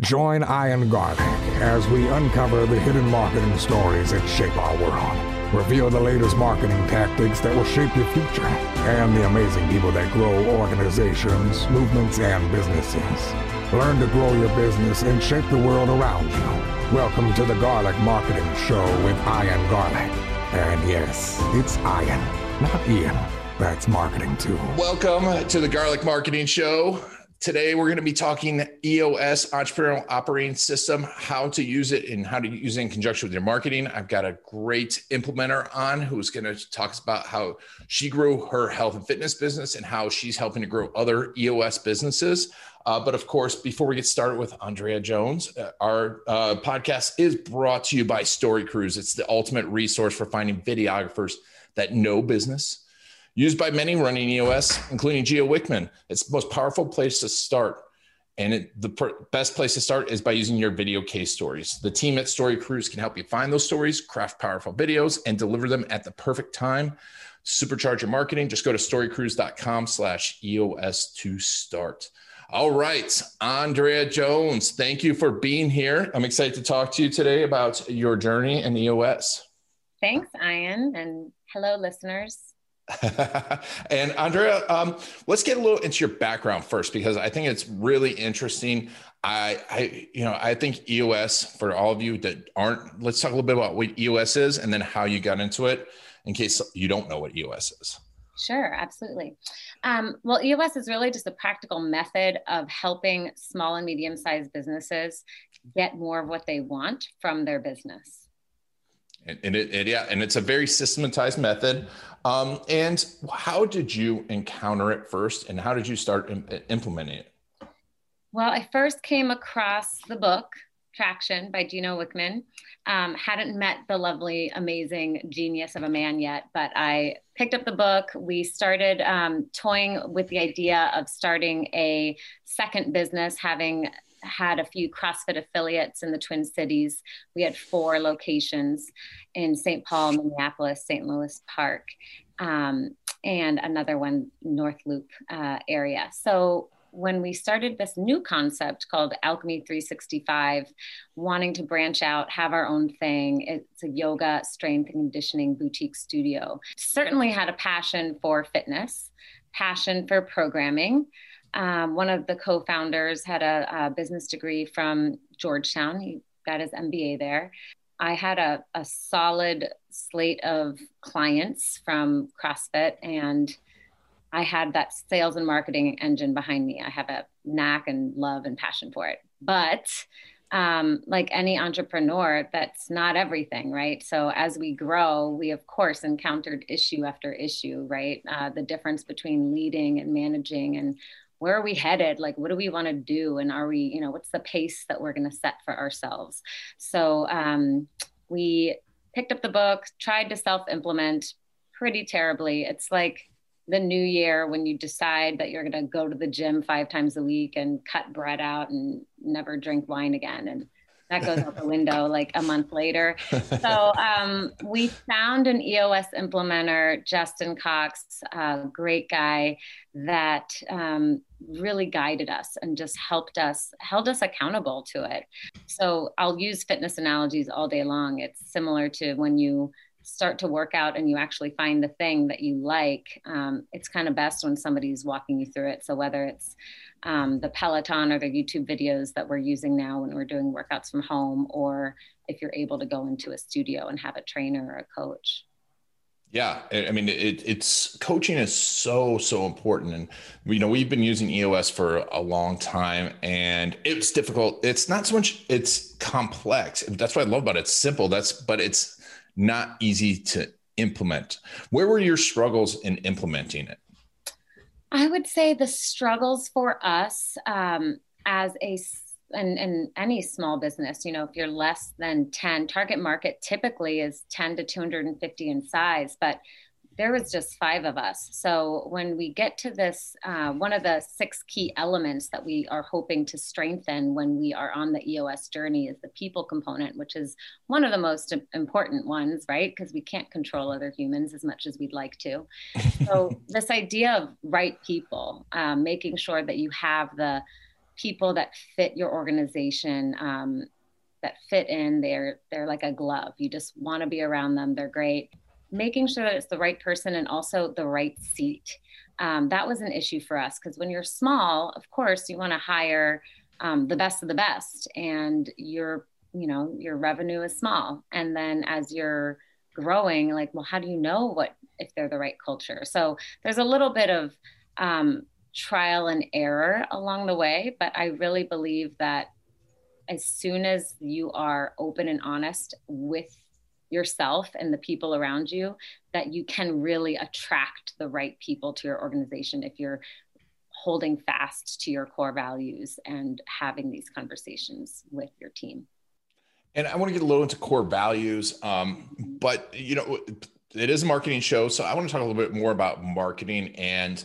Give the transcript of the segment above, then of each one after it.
Join Ian Garlic as we uncover the hidden marketing stories that shape our world. Reveal the latest marketing tactics that will shape your future and the amazing people that grow organizations, movements, and businesses. Learn to grow your business and shape the world around you. Welcome to the Garlic Marketing Show with Ian Garlic. And yes, it's Ian, not Ian. That's marketing too. Welcome to the Garlic Marketing Show. Today, we're going to be talking EOS Entrepreneurial Operating System, how to use it and how to use it in conjunction with your marketing. I've got a great implementer on who's going to talk about how she grew her health and fitness business and how she's helping to grow other EOS businesses. Uh, but of course, before we get started with Andrea Jones, uh, our uh, podcast is brought to you by Story Cruise. It's the ultimate resource for finding videographers that know business used by many running EOS, including Gino Wickman. It's the most powerful place to start. And it, the per- best place to start is by using your video case stories. The team at Story Cruise can help you find those stories, craft powerful videos, and deliver them at the perfect time. Supercharge your marketing. Just go to storycruise.com slash EOS to start. All right, Andrea Jones, thank you for being here. I'm excited to talk to you today about your journey in EOS. Thanks, Ian, and hello, listeners. and Andrea, um, let's get a little into your background first because I think it's really interesting. I, I, you know, I think EOS for all of you that aren't. Let's talk a little bit about what EOS is and then how you got into it, in case you don't know what EOS is. Sure, absolutely. Um, well, EOS is really just a practical method of helping small and medium sized businesses get more of what they want from their business. And, and it, it, yeah, and it's a very systematized method. Um, and how did you encounter it first, and how did you start Im- implementing it? Well, I first came across the book Traction by Gino Wickman. Um, hadn't met the lovely, amazing genius of a man yet, but I picked up the book. We started um, toying with the idea of starting a second business, having had a few CrossFit affiliates in the Twin Cities. We had four locations in St. Paul, Minneapolis, St. Louis Park, um, and another one, North Loop uh, area. So when we started this new concept called Alchemy 365, wanting to branch out, have our own thing, it's a yoga, strength, and conditioning boutique studio. Certainly had a passion for fitness, passion for programming. Um, one of the co founders had a, a, business degree from Georgetown. He got his MBA there. I had a, a solid slate of clients from CrossFit, and I had that sales and marketing engine behind me. I have a knack and love and passion for it. But um, like any entrepreneur, that's not everything, right? So as we grow, we of course encountered issue after issue, right? Uh, the difference between leading and managing and where are we headed? Like what do we want to do? And are we you know what's the pace that we're going to set for ourselves? So um, we picked up the book tried to self implement pretty terribly. It's like the new year when you decide that you're going to go to the gym five times a week and cut bread out and never drink wine again. And that goes out the window like a month later. So um, we found an EOS implementer, Justin Cox, a great guy that um, really guided us and just helped us, held us accountable to it. So I'll use fitness analogies all day long. It's similar to when you start to work out and you actually find the thing that you like, um, it's kind of best when somebody's walking you through it. So whether it's um, the Peloton or the YouTube videos that we're using now when we're doing workouts from home, or if you're able to go into a studio and have a trainer or a coach. Yeah, I mean, it, it's coaching is so so important, and you know we've been using EOS for a long time, and it's difficult. It's not so much; it's complex. That's what I love about it. It's simple. That's but it's not easy to implement. Where were your struggles in implementing it? I would say the struggles for us um, as a and, and any small business, you know, if you're less than 10, target market typically is 10 to 250 in size, but there was just five of us. So when we get to this, uh, one of the six key elements that we are hoping to strengthen when we are on the EOS journey is the people component, which is one of the most important ones, right? Because we can't control other humans as much as we'd like to. So this idea of right people, um, making sure that you have the people that fit your organization um, that fit in they're they're like a glove you just want to be around them they're great making sure that it's the right person and also the right seat. Um, that was an issue for us because when you're small of course you want to hire um, the best of the best and your you know your revenue is small. And then as you're growing like well how do you know what if they're the right culture? So there's a little bit of um, trial and error along the way but i really believe that as soon as you are open and honest with yourself and the people around you that you can really attract the right people to your organization if you're holding fast to your core values and having these conversations with your team. And i want to get a little into core values um, but you know it is a marketing show so i want to talk a little bit more about marketing and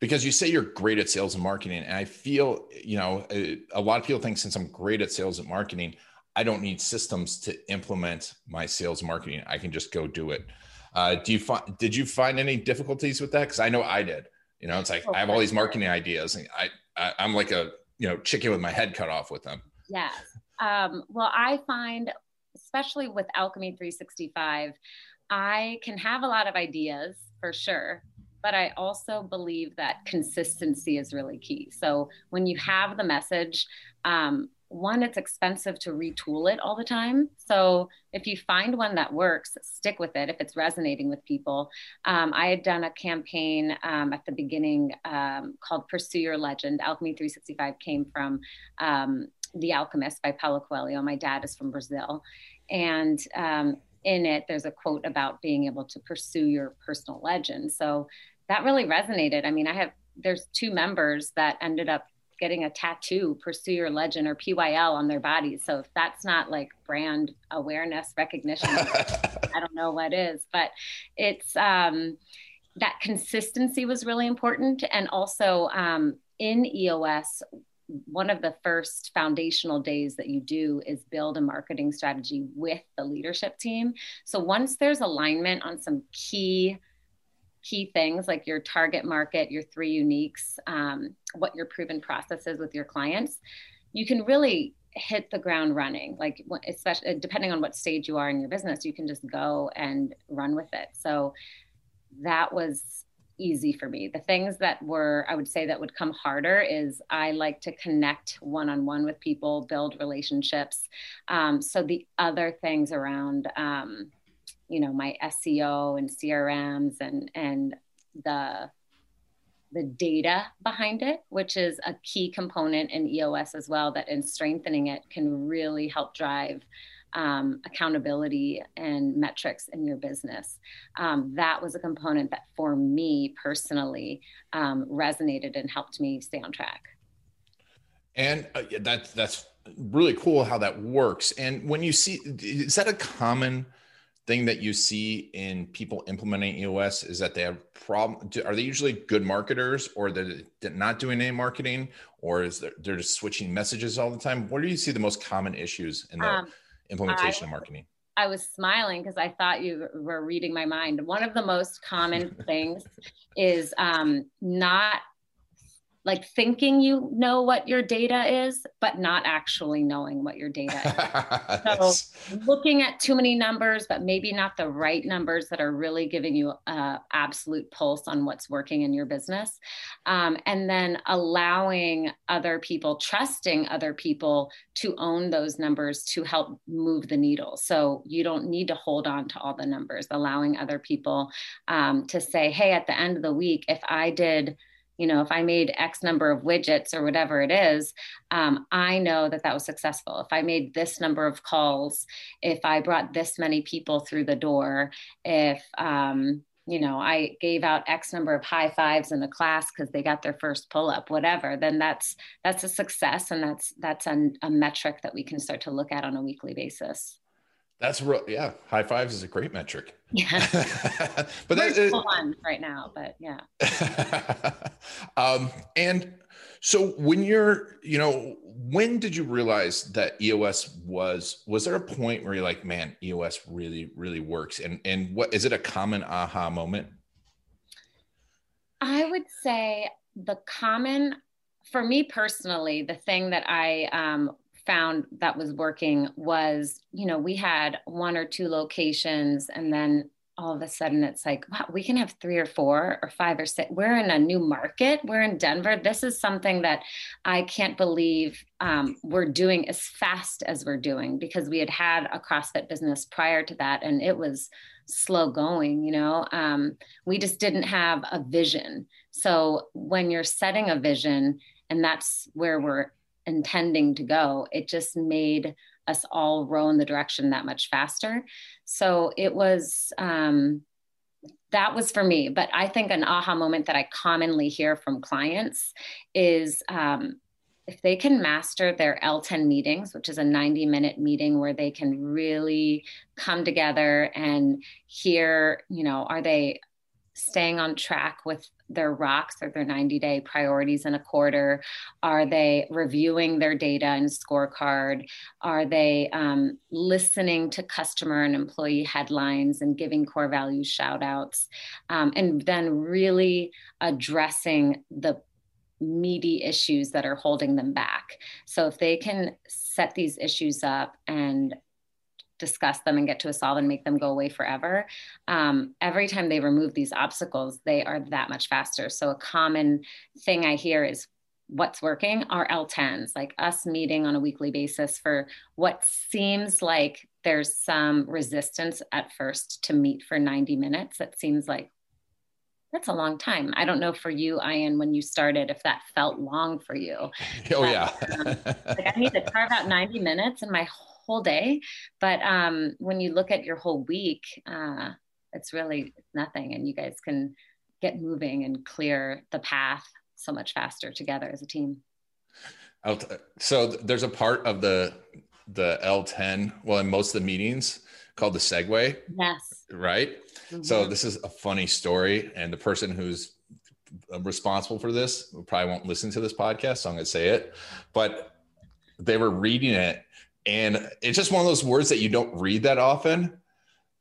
because you say you're great at sales and marketing and i feel you know a, a, lot of people think since i'm great at sales and marketing i don't need systems to implement my sales marketing. I can just go do it. Uh, do you find did you find any difficulties with that? Because i know i did. You know it's like i have all these marketing ideas and I, I i'm like a you know chicken with my head cut off with them. Yeah. um, well i find especially with alchemy 365 i can have a lot of ideas for sure but I also believe that consistency is really key. So when you have the message, um, one, it's expensive to retool it all the time. So if you find one that works, stick with it if it's resonating with people. Um, I had done a campaign um, at the beginning um, called Pursue Your Legend. Alchemy 365 came from um, The Alchemist by Paulo Coelho. My dad is from Brazil. And um, in it, there's a quote about being able to pursue your personal legend. So that really resonated. I mean, I have there's two members that ended up getting a tattoo, pursue your legend or PYL on their bodies. So if that's not like brand awareness recognition, I don't know what is, but it's um, that consistency was really important. And also um, in EOS, one of the first foundational days that you do is build a marketing strategy with the leadership team. So once there's alignment on some key key things like your target market, your three uniques, um, what your proven process is with your clients, you can really hit the ground running. Like, especially depending on what stage you are in your business, you can just go and run with it. So that was easy for me. The things that were, I would say, that would come harder is I like to connect one on one with people, build relationships. Um, so the other things around, um, you know my SEO and CRMs and and the the data behind it, which is a key component in EOS as well. That in strengthening it can really help drive um, accountability and metrics in your business. Um, that was a component that, for me personally, um, resonated and helped me stay on track. And uh, that's that's really cool how that works. And when you see, is that a common thing that you see in people implementing EOS is that they have problem. Are they usually good marketers, or they're not doing any marketing, or is there, they're just switching messages all the time? Where do you see the most common issues in the um, implementation I, of marketing? I was smiling because I thought you were reading my mind. One of the most common things is um, not like thinking you know what your data is, but not actually knowing what your data is. so looking at too many numbers, but maybe not the right numbers that are really giving you a absolute pulse on what's working in your business. Um, and then allowing other people, trusting other people to own those numbers to help move the needle. So you don't need to hold on to all the numbers, allowing other people um, to say, hey, at the end of the week, if I did you know if i made x number of widgets or whatever it is um, i know that that was successful. If i made this number of calls if i brought this many people through the door if um, you know i gave out x number of high fives in the class because they got their first pull up whatever then that's that's a success and that's that's a, a metric that we can start to look at on a weekly basis that's real. Yeah. High fives is a great metric. Yeah. but that's one right now, but yeah. um, and so when you're, you know, when did you realize that EOS was, was there a point where you're like, man, EOS really, really works? And, and what, is it a common aha moment? I would say the common for me personally, the thing that I um, found that was working was, you know, we had one or two locations and then all of a sudden it's like, wow, we can have three or four or five or six. We're in a new market. We're in Denver. This is something that I can't believe um, we're doing as fast as we're doing because we had had a CrossFit business prior to that and it was slow going, you know. Um, we just didn't have a vision. So when you're setting a vision, and that's where we're intending to go, it just made us all row in the direction that much faster. So it was, um, that was for me. But I think an aha moment that I commonly hear from clients is um, if they can master their L10 meetings, which is a 90 minute meeting where they can really come together and hear, you know, are they staying on track with their rocks or their 90 day priorities in a quarter? Are they reviewing their data and scorecard? Are they um, listening to customer and employee headlines and giving core value shout outs? Um, and then really addressing the meaty issues that are holding them back. So if they can set these issues up and discuss them and get to a solve and make them go away forever um, every time they remove these obstacles they are that much faster so a common thing i hear is what's working are l10s like us meeting on a weekly basis for what seems like there's some resistance at first to meet for 90 minutes that seems like that's a long time. I don't know for you, Ian, when you started, if that felt long for you. Oh but, yeah. um, like I need to carve out 90 minutes in my whole day. But um, when you look at your whole week, uh, it's really nothing. And you guys can get moving and clear the path so much faster together as a team. So there's a part of the the L10, well, in most of the meetings called the segue. Yes. Right. Mm-hmm. So this is a funny story, and the person who's responsible for this probably won't listen to this podcast, so I'm going to say it. But they were reading it, and it's just one of those words that you don't read that often,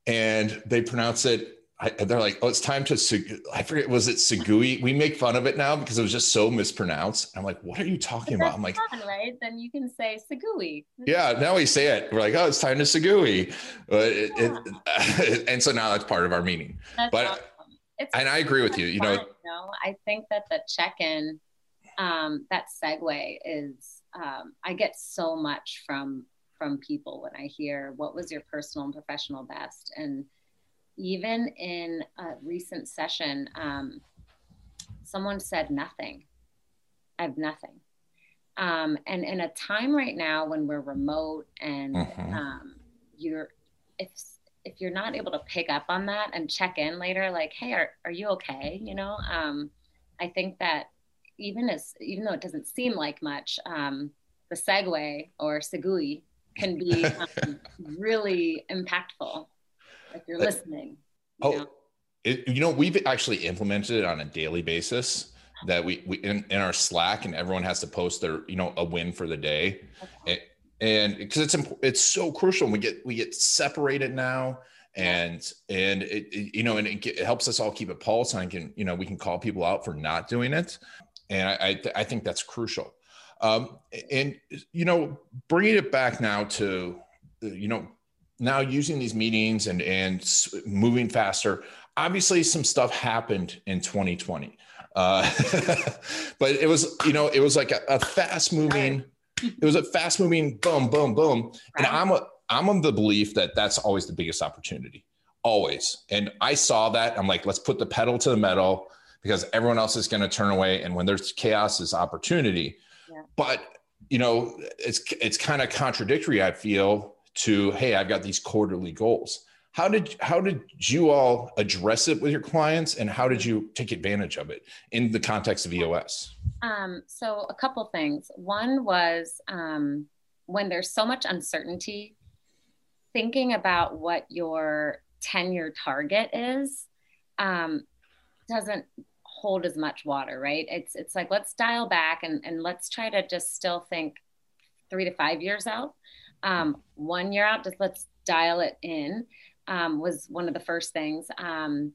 and they pronounce it. I, they're like, "Oh, it's time to." I forget. Was it Segui? We make fun of it now because it was just so mispronounced. I'm like, "What are you talking about?" I'm like, fun, "Right?" Then you can say Segui. Yeah. Now we say it. We're like, "Oh, it's time to Segui," but it, yeah. it, and so now that's part of our meaning. That's but awesome. and I agree with you. You know, you know, I think that the check-in, um, that segue is. Um, I get so much from from people when I hear what was your personal and professional best. And even in a recent session, um, someone said nothing. I have nothing. Um, and in a time right now when we're remote and mm-hmm. um, you're, if if you're not able to pick up on that and check in later, like, hey, are are you okay? You know, um, I think that even as even though it doesn't seem like much, um, the segue or segui can be um, really impactful if you're listening. You oh, know? It, you know, we've actually implemented it on a daily basis that we, we in, in our Slack and everyone has to post their, you know, a win for the day. Okay. and because it's it's so crucial. We get we get separated now and and it, it, you know and it, it, helps us all keep a pulse and I can you know we can call people out for not doing it and I I, I think that's crucial um, and you know, bringing it back now to you know now using these meetings and and moving faster. Obviously, some stuff happened in 2020, uh, but it was you know it was like a, a fast moving. It was a fast moving boom, boom, boom, and I'm a I'm of the belief that that's always the biggest opportunity, always. And I saw that. I'm like, let's put the pedal to the metal because everyone else is going to turn away. And when there's chaos, is opportunity. But you know, it's it's kind of contradictory. I feel to hey, I've got these quarterly goals. How did how did you all address it with your clients, and how did you take advantage of it in the context of EOS? Um, so a couple things. One was um, when there's so much uncertainty, thinking about what your 10 year target is um, doesn't hold as much water, right? It's it's like let's dial back and and let's try to just still think three to five years out. Um, one year out, just let's dial it in. Um, was one of the first things. Um,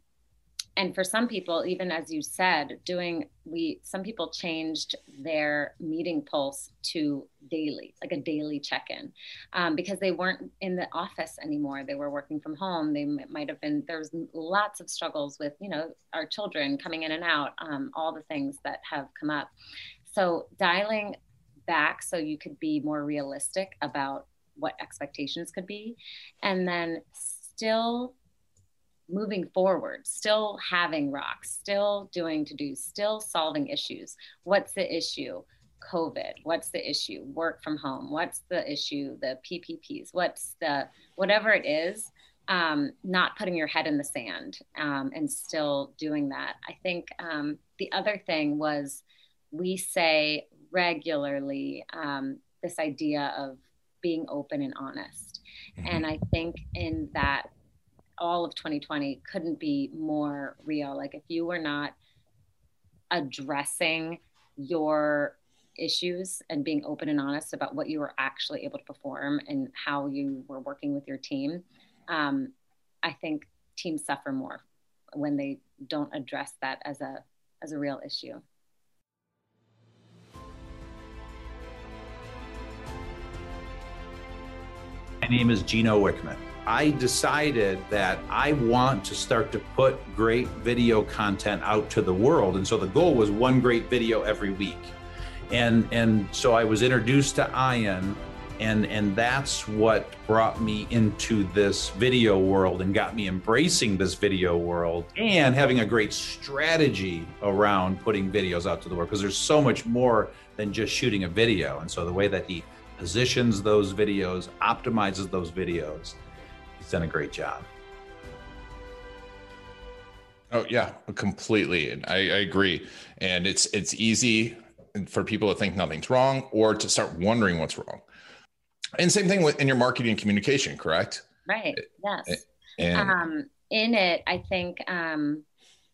and for some people even as you said doing we some people changed their meeting pulse to daily like a daily check-in um, because they weren't in the office anymore. They were working from home. They might have been there was lots of struggles with you know our children coming in and out um, all the things that have come up. So dialing back so you could be more realistic about what expectations could be and then still moving forward, still having rocks, still doing to do, still solving issues. What's the issue? COVID. What's the issue? Work from home. What's the issue? The PPPs. What's the whatever it is? Um, not putting your head in the sand um, and still doing that. I think um, the other thing was we say regularly um, this idea of being open and honest. Mm-hmm. And I think in that all of 2020 couldn't be more real. Like if you were not addressing your issues and being open and honest about what you were actually able to perform and how you were working with your team, um, I think teams suffer more when they don't address that as a as a real issue. My name is Gino Wickman. I decided that I want to start to put great video content out to the world. And so the goal was one great video every week. And and so I was introduced to Ian and and that's what brought me into this video world and got me embracing this video world and having a great strategy around putting videos out to the world because there's so much more than just shooting a video. And so the way that he positions those videos, optimizes those videos, he's done a great job. Oh yeah, completely. And I, I agree. And it's it's easy for people to think nothing's wrong or to start wondering what's wrong. And same thing with in your marketing and communication, correct? Right. Yes. And um, in it, I think um,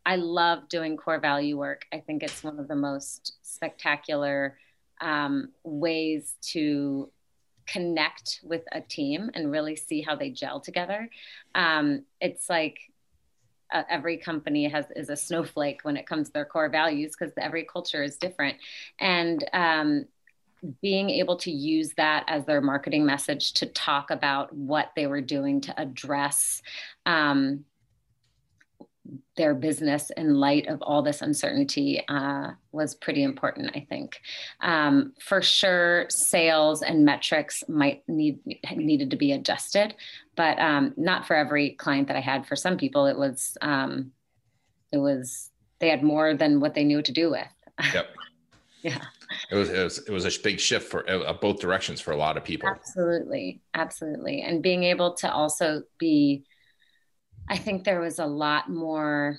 I love doing core value work. I think it's one of the most spectacular um, ways to connect with a team and really see how they gel together. Um, it's like uh, every company has is a snowflake when it comes to their core values because every culture is different, and um, being able to use that as their marketing message to talk about what they were doing to address um, their business in light of all this uncertainty uh, was pretty important, I think. Um, for sure, sales and metrics might need needed to be adjusted, but um, not for every client that I had. For some people, it was um, it was they had more than what they knew to do with. Yep. yeah. It was, it was it was a big shift for uh, both directions for a lot of people. Absolutely, absolutely, and being able to also be I think there was a lot more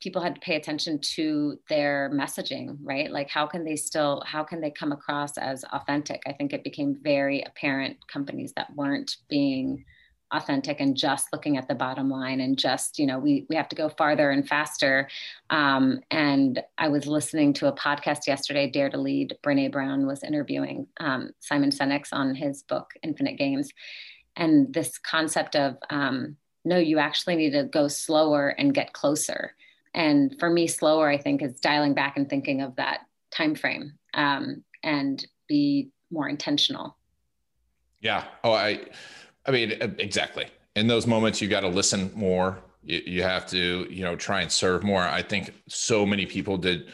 people had to pay attention to their messaging, right? Like how can they still how can they come across as authentic? I think it became very apparent companies that weren't being authentic and just looking at the bottom line and just you know we we have to go farther and faster um, and i was listening to a podcast yesterday dare to lead brene brown was interviewing um, simon Sinek on his book infinite games and this concept of um, no, you actually need to go slower and get closer. And for me, slower, I think, is dialing back and thinking of that time frame um, and be more intentional. Yeah. Oh, I, I mean, exactly. In those moments, you got to listen more. You, you have to, you know, try and serve more. I think so many people did,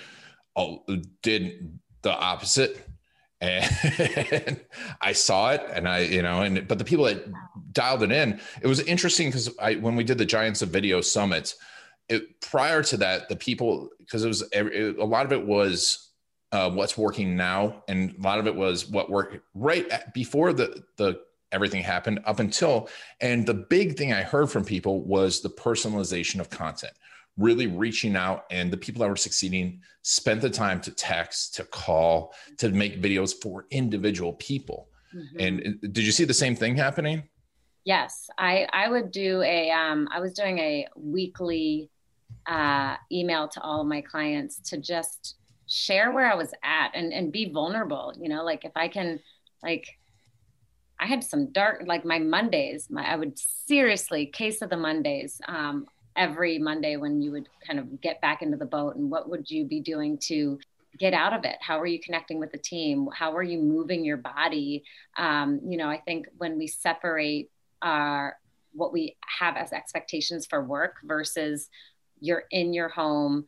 oh, did the opposite and I saw it and I, you know, and but the people that dialed it in, it was interesting because I when we did the Giants of Video Summit, it prior to that, the people because it was it, a lot of it was uh, what's working now, and a lot of it was what worked right at, before the the everything happened up until and the big thing I heard from people was the personalization of content really reaching out and the people that were succeeding spent the time to text to call to make videos for individual people. Mm-hmm. and did you see the same thing happening? Yes. I i would do a um i was doing a weekly uh email to all of my clients to just share where i was at and and be vulnerable you know like if i can like I had some dark, like my Mondays, my, I would seriously, case of the Mondays, um, every Monday when you would kind of get back into the boat and what would you be doing to get out of it? How are you connecting with the team? How are you moving your body? Um, you know i think when we separate our what we have as expectations for work versus you're in your home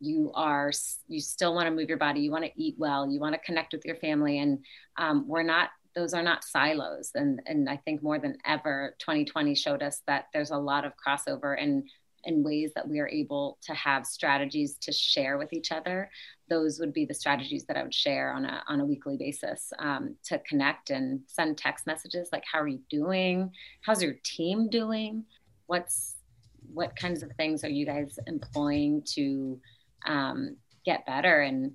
you are you still want to move your body you want to eat well you want to connect with your family and um, we're not those are not silos. And and i think more than ever 2020 showed us that there's a lot of crossover and in ways that we are able to have strategies to share with each other those would be the strategies that i would share on a, on a weekly basis um, to connect and send text messages like how are you doing? How's your team doing? What's what kinds of things are you guys employing to um, get better? And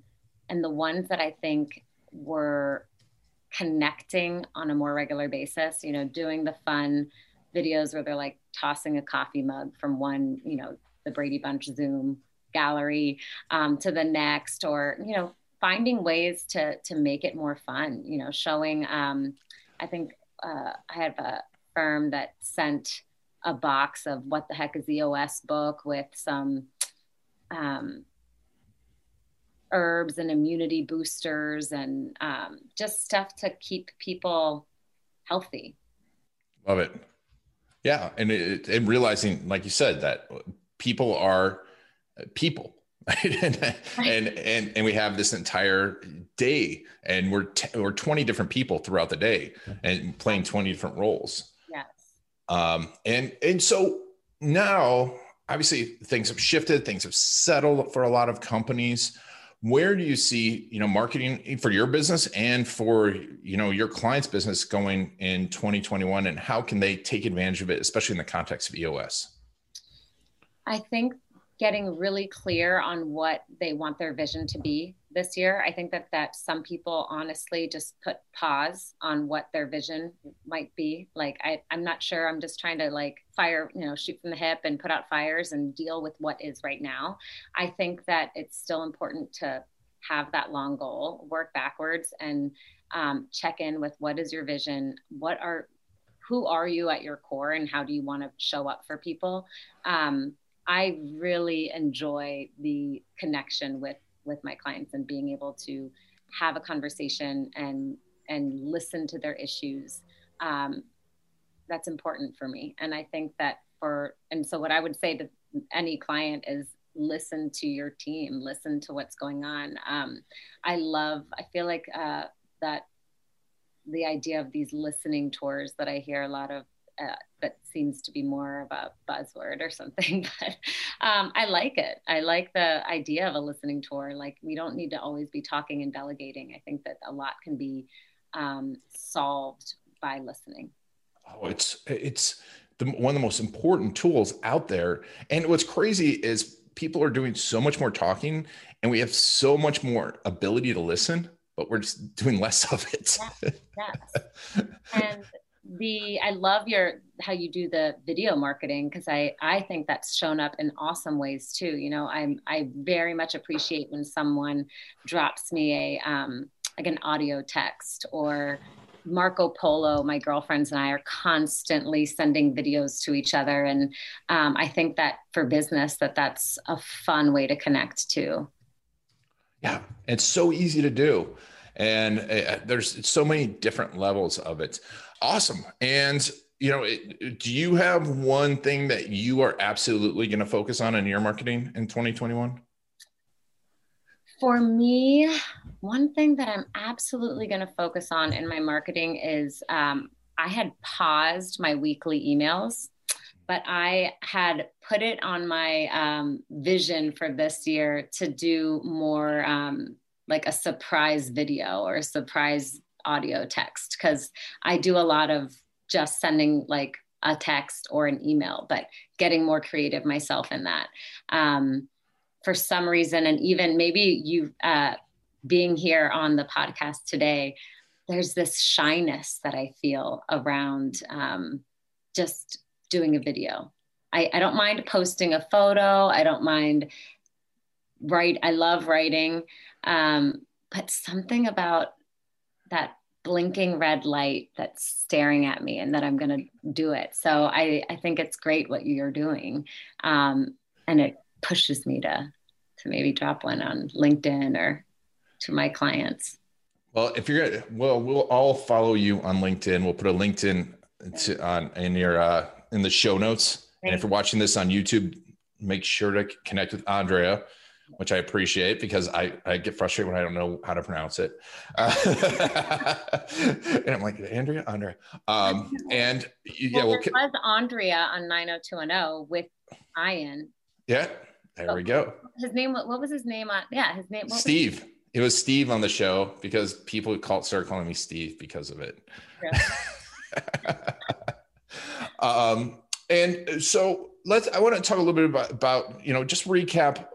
and the ones that i think were connecting on a more regular basis you know doing the fun videos where they're like tossing a coffee mug from one, you know, the Brady Bunch Zoom gallery um, to the next, or you know, finding ways to to make it more fun. You know, showing. Um, I think uh, I have a firm that sent a box of what the heck is EOS book with some um, herbs and immunity boosters and um, just stuff to keep people healthy. Love it. Yeah, and it, and realizing, like you said, that people are people, right? and, and and and we have this entire day, and we're t- we're twenty different people throughout the day, and playing twenty different roles. Yes. Um, and and so now, obviously, things have shifted, things have settled for a lot of companies where do you see you know marketing for your business and for you know your clients business going in 2021 and how can they take advantage of it especially in the context of eos i think getting really clear on what they want their vision to be this year i think that that some people honestly just put pause on what their vision might be. Like I, i'm not sure. I'm just trying to like fire you know shoot from the hip and put out fires and deal with what is right now. I think that it's still important to have that long goal work backwards and um, check in with what is your vision? What are who are you at your core and how do you want to show up for people? Um, i really enjoy the connection with with my clients and being able to have a conversation and and listen to their issues um, that's important for me. And i think that for and so what i would say to any client is listen to your team listen to what's going on. Um, i love i feel like uh, that the idea of these listening tours that i hear a lot of uh, that seems to be more of a buzzword or something but um, i like it. I like the idea of a listening tour. Like we don't need to always be talking and delegating. I think that a lot can be um, solved by listening. Oh it's it's the, one of the most important tools out there. And what's crazy is people are doing so much more talking and we have so much more ability to listen but we're just doing less of it. Yes, yes. and the i love your how you do the video marketing because i i think that's shown up in awesome ways too you know? I'm i very much appreciate when someone drops me a um like an audio text or Marco Polo, my girlfriends and I are constantly sending videos to each other, and um, I think that for business, that that's a fun way to connect too. Yeah, it's so easy to do, and uh, there's so many different levels of it. Awesome, and you know, it, do you have one thing that you are absolutely going to focus on in your marketing in 2021? For me, one thing that I'm absolutely going to focus on in my marketing is um, I had paused my weekly emails, but I had put it on my um, vision for this year to do more um, like a surprise video or a surprise audio text because I do a lot of just sending like a text or an email, but getting more creative myself in that. Um, for some reason, and even maybe you uh, being here on the podcast today, there's this shyness that I feel around um, just doing a video. I, I don't mind posting a photo. I don't mind write. I love writing, um, but something about that blinking red light that's staring at me and that I'm going to do it. So I, I think it's great what you're doing. Um, and it pushes me to, to maybe drop one on LinkedIn or to my clients. Well, if you're gonna, well, we'll all follow you on LinkedIn. We'll put a LinkedIn to, on in your uh, in the show notes. And if you're watching this on YouTube, make sure to connect with Andrea which I appreciate because I, I get frustrated when I don't know how to pronounce it. Uh, and I'm like, Andrea, Andrea. Um, and yeah, well, well there was Andrea on 90210 with Ian. Yeah, there so, we go. His name, what was his name on? Yeah, his name. Was Steve. Was it was Steve on the show because people called, started calling me Steve because of it. Yeah. um, and so let's, I want to talk a little bit about, about, you know, just recap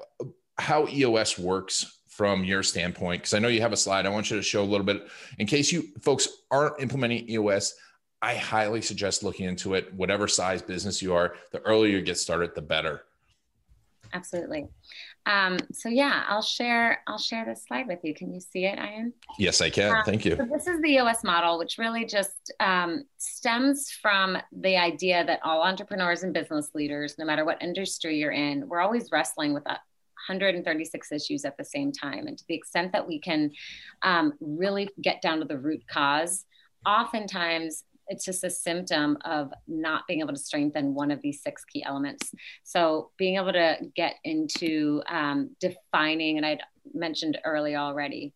how EOS works from your standpoint because I know you have a slide. I want you to show a little bit in case you folks aren't implementing EOS. I highly suggest looking into it. Whatever size business you are, the earlier you get started, the better. Absolutely. Um, so yeah, I'll share I'll share this slide with you. Can you see it, Ian? Yes, I can. Um, Thank you. So this is the EOS model, which really just um, stems from the idea that all entrepreneurs and business leaders, no matter what industry you're in, we're always wrestling with 136 issues at the same time. And to the extent that we can um, really get down to the root cause, oftentimes it's just a symptom of not being able to strengthen one of these six key elements. So, being able to get into um, defining, and I'd mentioned early already,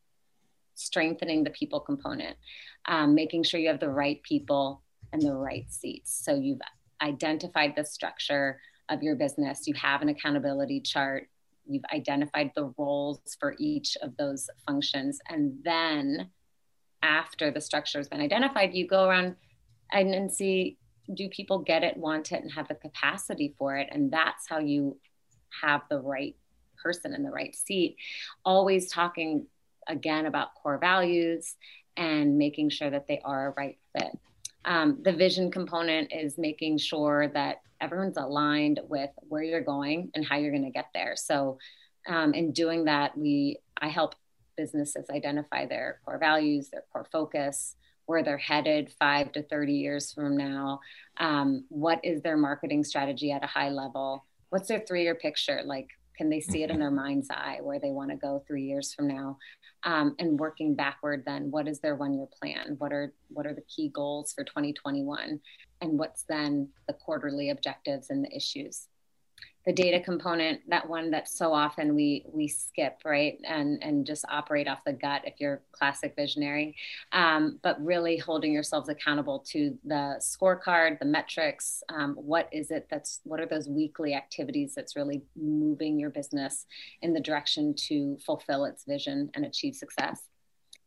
strengthening the people component, um, making sure you have the right people and the right seats. So, you've identified the structure of your business, you have an accountability chart, you've identified the roles for each of those functions. And then after the structure has been identified you go around and, and see do people get it want it and have the capacity for it? And that's how you have the right person in the right seat. Always talking again about core values and making sure that they are a right fit um, the vision component is making sure that everyone's aligned with where you're going and how you're going to get there. So, um, in doing that, we I help businesses identify their core values, their core focus, where they're headed five to 30 years from now. Um, what is their marketing strategy at a high level? What's their three year picture? Like, can they see it in mm-hmm. their mind's eye where they want to go three years from now? Um, and working backward, then what is their one year plan? What are what are the key goals for 2021? And what's then the quarterly objectives and the issues? The data component that one that so often we we skip right? And and just operate off the gut if you're classic visionary. Um, but really holding yourselves accountable to the scorecard the metrics um, what is it that's what are those weekly activities that's really moving your business in the direction to fulfill its vision and achieve success?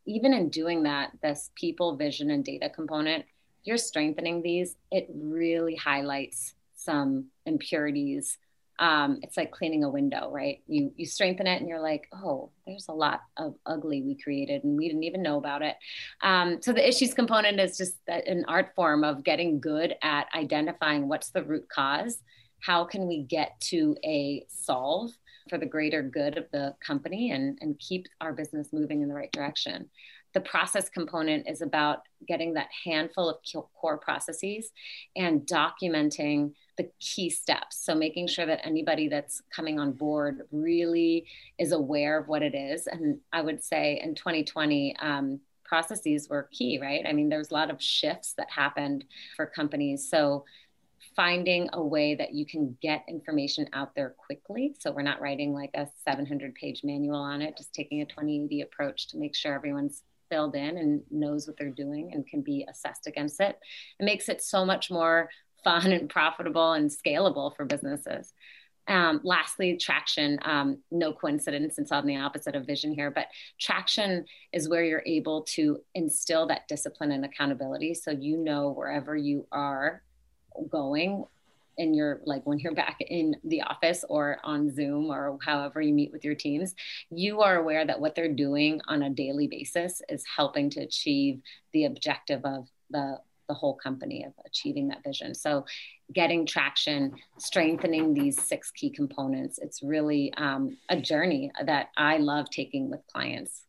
Even in doing that this people vision and data component you're strengthening these. It really highlights some impurities um, it's like cleaning a window, right? You you strengthen it, and you're like, oh, there's a lot of ugly we created, and we didn't even know about it. Um, so the issues component is just an art form of getting good at identifying what's the root cause. How can we get to a solve for the greater good of the company and, and keep our business moving in the right direction? The process component is about getting that handful of core processes and documenting the key steps. So making sure that anybody that's coming on board really is aware of what it is. And I would say in 2020, um, processes were key, right? I mean, there's a lot of shifts that happened for companies. So finding a way that you can get information out there quickly. So we're not writing like a 700 page manual on it, just taking a 2080 approach to make sure everyone's filled in and knows what they're doing and can be assessed against it. It makes it so much more fun and profitable and scalable for businesses. Um, lastly, traction. Um, no coincidence, it's on the opposite of vision here, but traction is where you're able to instill that discipline and accountability. So you know wherever you are going in your like when you're back in the office or on zoom or however you meet with your teams you are aware that what they're doing on a daily basis is helping to achieve the objective of the the whole company of achieving that vision. So, getting traction, strengthening these six key components, it's really um, a journey that I love taking with clients.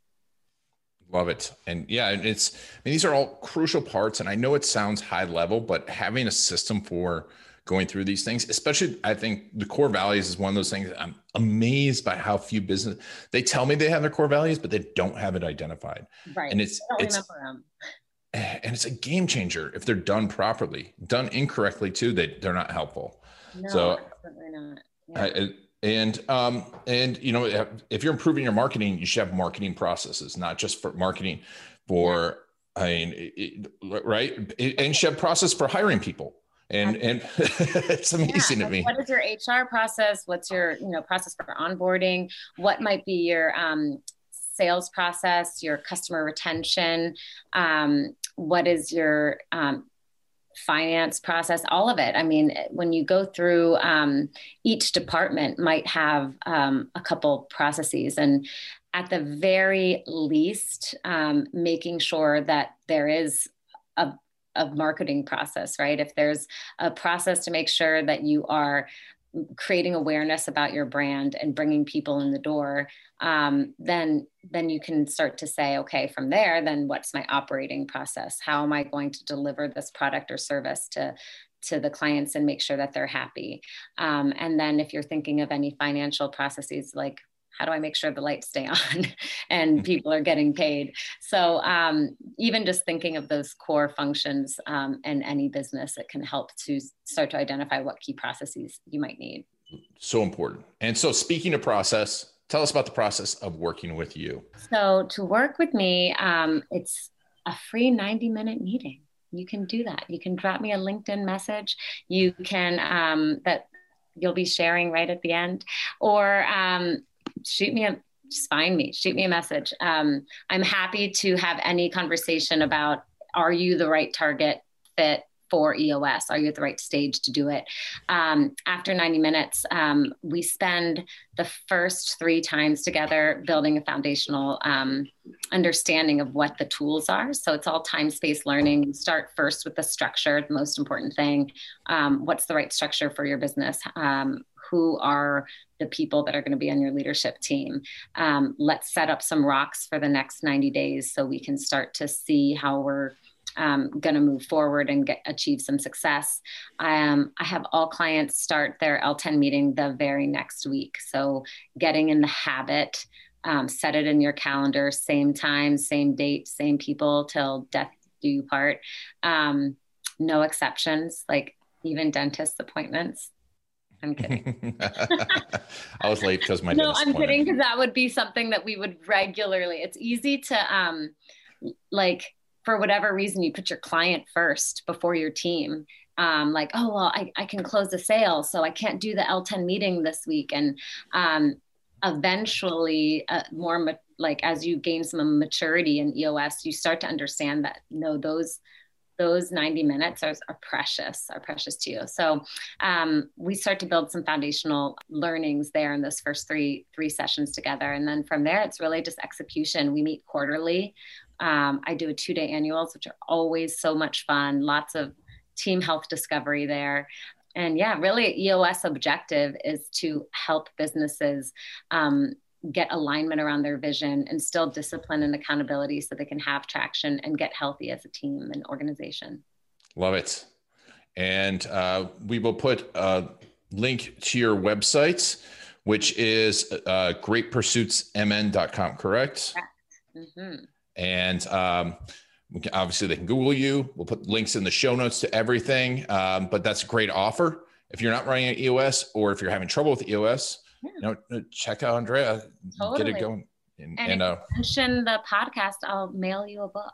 Love it. And yeah, it's, I mean, these are all crucial parts. And I know it sounds high level, but having a system for going through these things, especially I think the core values is one of those things I'm amazed by how few business they tell me they have their core values, but they don't have it identified. Right. And it's, it's, and it's a game changer if they're done properly, done incorrectly too, they, they're not helpful. No, so absolutely not. Yeah. I, and um and you know if you're improving your marketing you should have marketing processes not just for marketing for i mean it, right and you should have process for hiring people and and it's amazing yeah. to me. what is your hr process? What's your you know process for onboarding? What might be your um sales process your customer retention? Um, what is your um, finance process, all of it. I mean, when you go through um, each department, might have um, a couple processes, and at the very least, um, making sure that there is a marketing process, right? If there's a process to make sure that you are creating awareness about your brand and bringing people in the door um, then then you can start to say okay from there then what's my operating process how am i going to deliver this product or service to to the clients and make sure that they're happy um, and then if you're thinking of any financial processes like how do I make sure the lights stay on and mm-hmm. people are getting paid? So um, even just thinking of those core functions um, in any business, it can help to start to identify what key processes you might need. So important. And so speaking of process, tell us about the process of working with you. So to work with me, um, it's a free 90 minute meeting you can do that you can drop me a linkedin message you can um, that you'll be sharing right at the end or um, shoot me a just find me, shoot me a message. Um, I'm happy to have any conversation about are you the right target fit for EOS? Are you at the right stage to do it? Um, after 90 minutes, um, we spend the first three times together building a foundational um, understanding of what the tools are. So it's all time space learning. Start first with the structure, the most important thing. Um, what's the right structure for your business? Who are the people that are going to be on your leadership team. Um, let's set up some rocks for the next 90 days so we can start to see how we're um, going to move forward and get achieve some success. Um, I have all clients start their L10 meeting the very next week. So getting in the habit, um, set it in your calendar, same time, same date, same people till death do you part. Um, no exceptions, like even dentist appointments I'm kidding. I was late because my no. I'm kidding because that would be something that we would regularly. It's easy to um, like for whatever reason you put your client first before your team. Um, like oh well I, I can close the sale so I can't do the L10 meeting this week and um, eventually uh, more ma- like as you gain some maturity in EOS you start to understand that no those those 90 minutes are, are precious, are precious to you. So um, we start to build some foundational learnings there in those first three three sessions together, and then from there it's really just execution. We meet quarterly. Um, I do a two day annuals, which are always so much fun. Lots of team health discovery there. And yeah, really, EOS objective is to help businesses um, get alignment around their vision, instill discipline and accountability so they can have traction and get healthy as a team and organization. Love it. And uh, we will put a link to your website, which is uh, greatpursuitsmn.com, correct? Mm-hmm. And um, can, obviously, they can Google you. We'll put links in the show notes to everything. Um, but that's a great offer. If you're not running an EOS or if you're having trouble with EOS, yeah. you know, uh, check out Andrea, totally. get it going. And, and, and uh, mention the podcast, I'll mail you a book.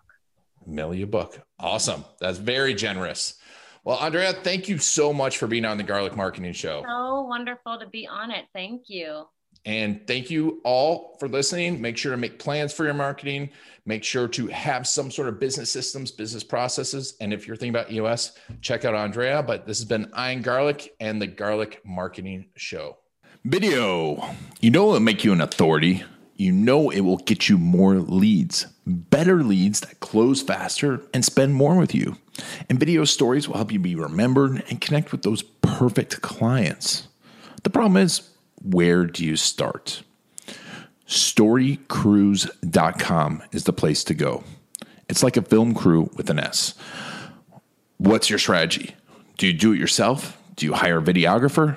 Mail you a book. Awesome. That's very generous. Well, Andrea, thank you so much for being on the Garlic Marketing Show. So wonderful to be on it. Thank you. And thank you all for listening. Make sure to make plans for your marketing. Make sure to have some sort of business systems, business processes. And if you're thinking about EOS, check out Andrea. But this has been Ian Garlic and the Garlic Marketing Show. Video. You know it'll make you an authority. You know it will get you more leads, better leads that close faster and spend more with you. And video stories will help you be remembered and connect with those perfect clients. The problem is, where do you start? storycrews.com is the place to go. It's like a film crew with an S. What's your strategy? Do you do it yourself? Do you hire a videographer,